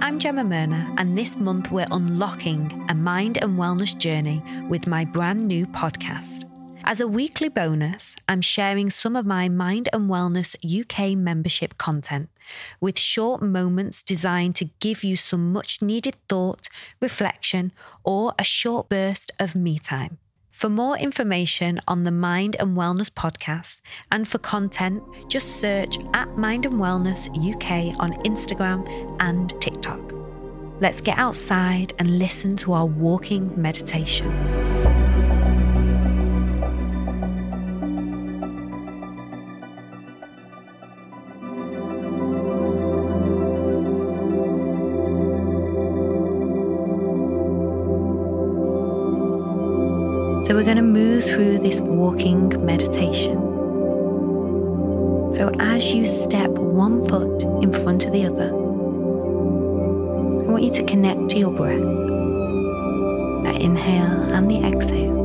I'm Gemma Merna, and this month we're unlocking a mind and wellness journey with my brand new podcast. As a weekly bonus, I'm sharing some of my Mind and Wellness UK membership content with short moments designed to give you some much needed thought, reflection, or a short burst of me time. For more information on the Mind and Wellness podcast and for content, just search at Mind and Wellness UK on Instagram and TikTok. Let's get outside and listen to our walking meditation. So, we're going to move through this walking meditation. So, as you step one foot in front of the other, I want you to connect to your breath, that inhale and the exhale.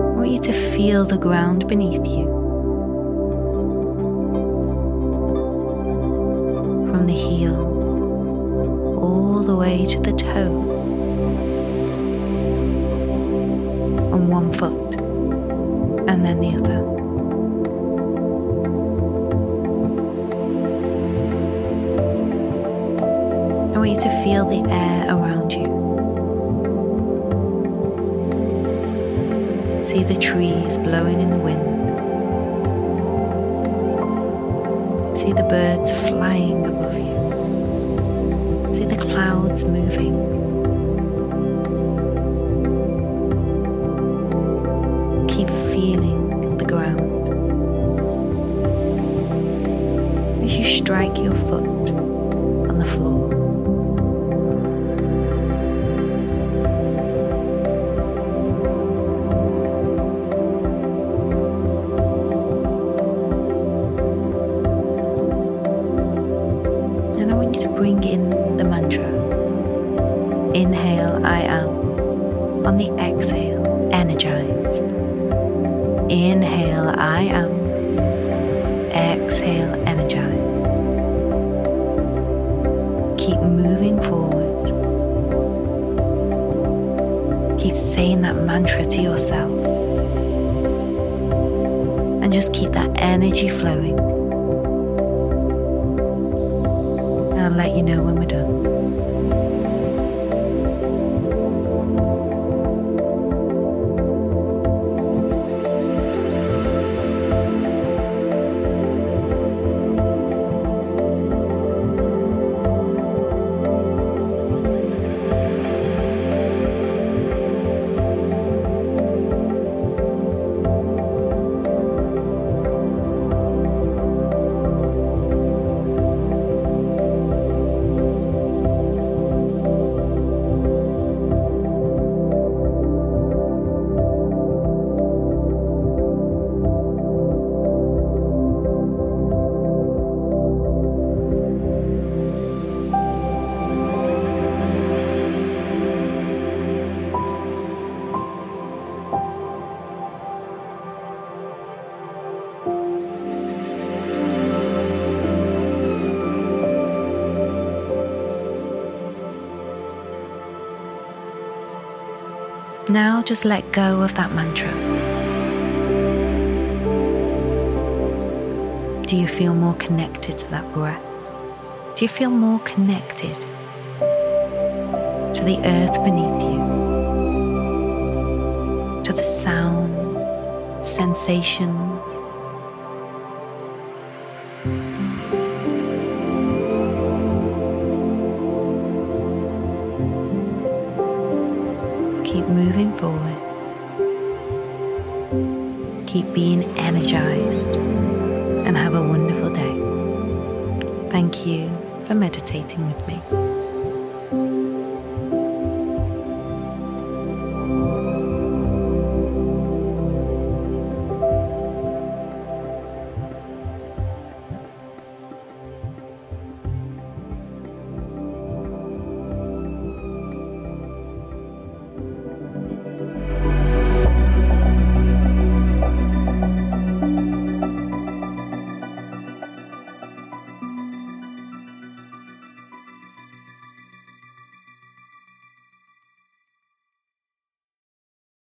I want you to feel the ground beneath you. From the heel all the way to the toe. I want you to feel the air around you. See the trees blowing in the wind. See the birds flying above you. See the clouds moving. keep feeling the ground. As you strike your foot on the floor. To bring in the mantra. Inhale, I am. On the exhale, energize. Inhale, I am. Exhale, energize. Keep moving forward. Keep saying that mantra to yourself. And just keep that energy flowing. Let you know when we're done. Now just let go of that mantra. Do you feel more connected to that breath? Do you feel more connected to the earth beneath you? To the sounds, sensations? Keep moving forward. Keep being energized and have a wonderful day. Thank you for meditating with me.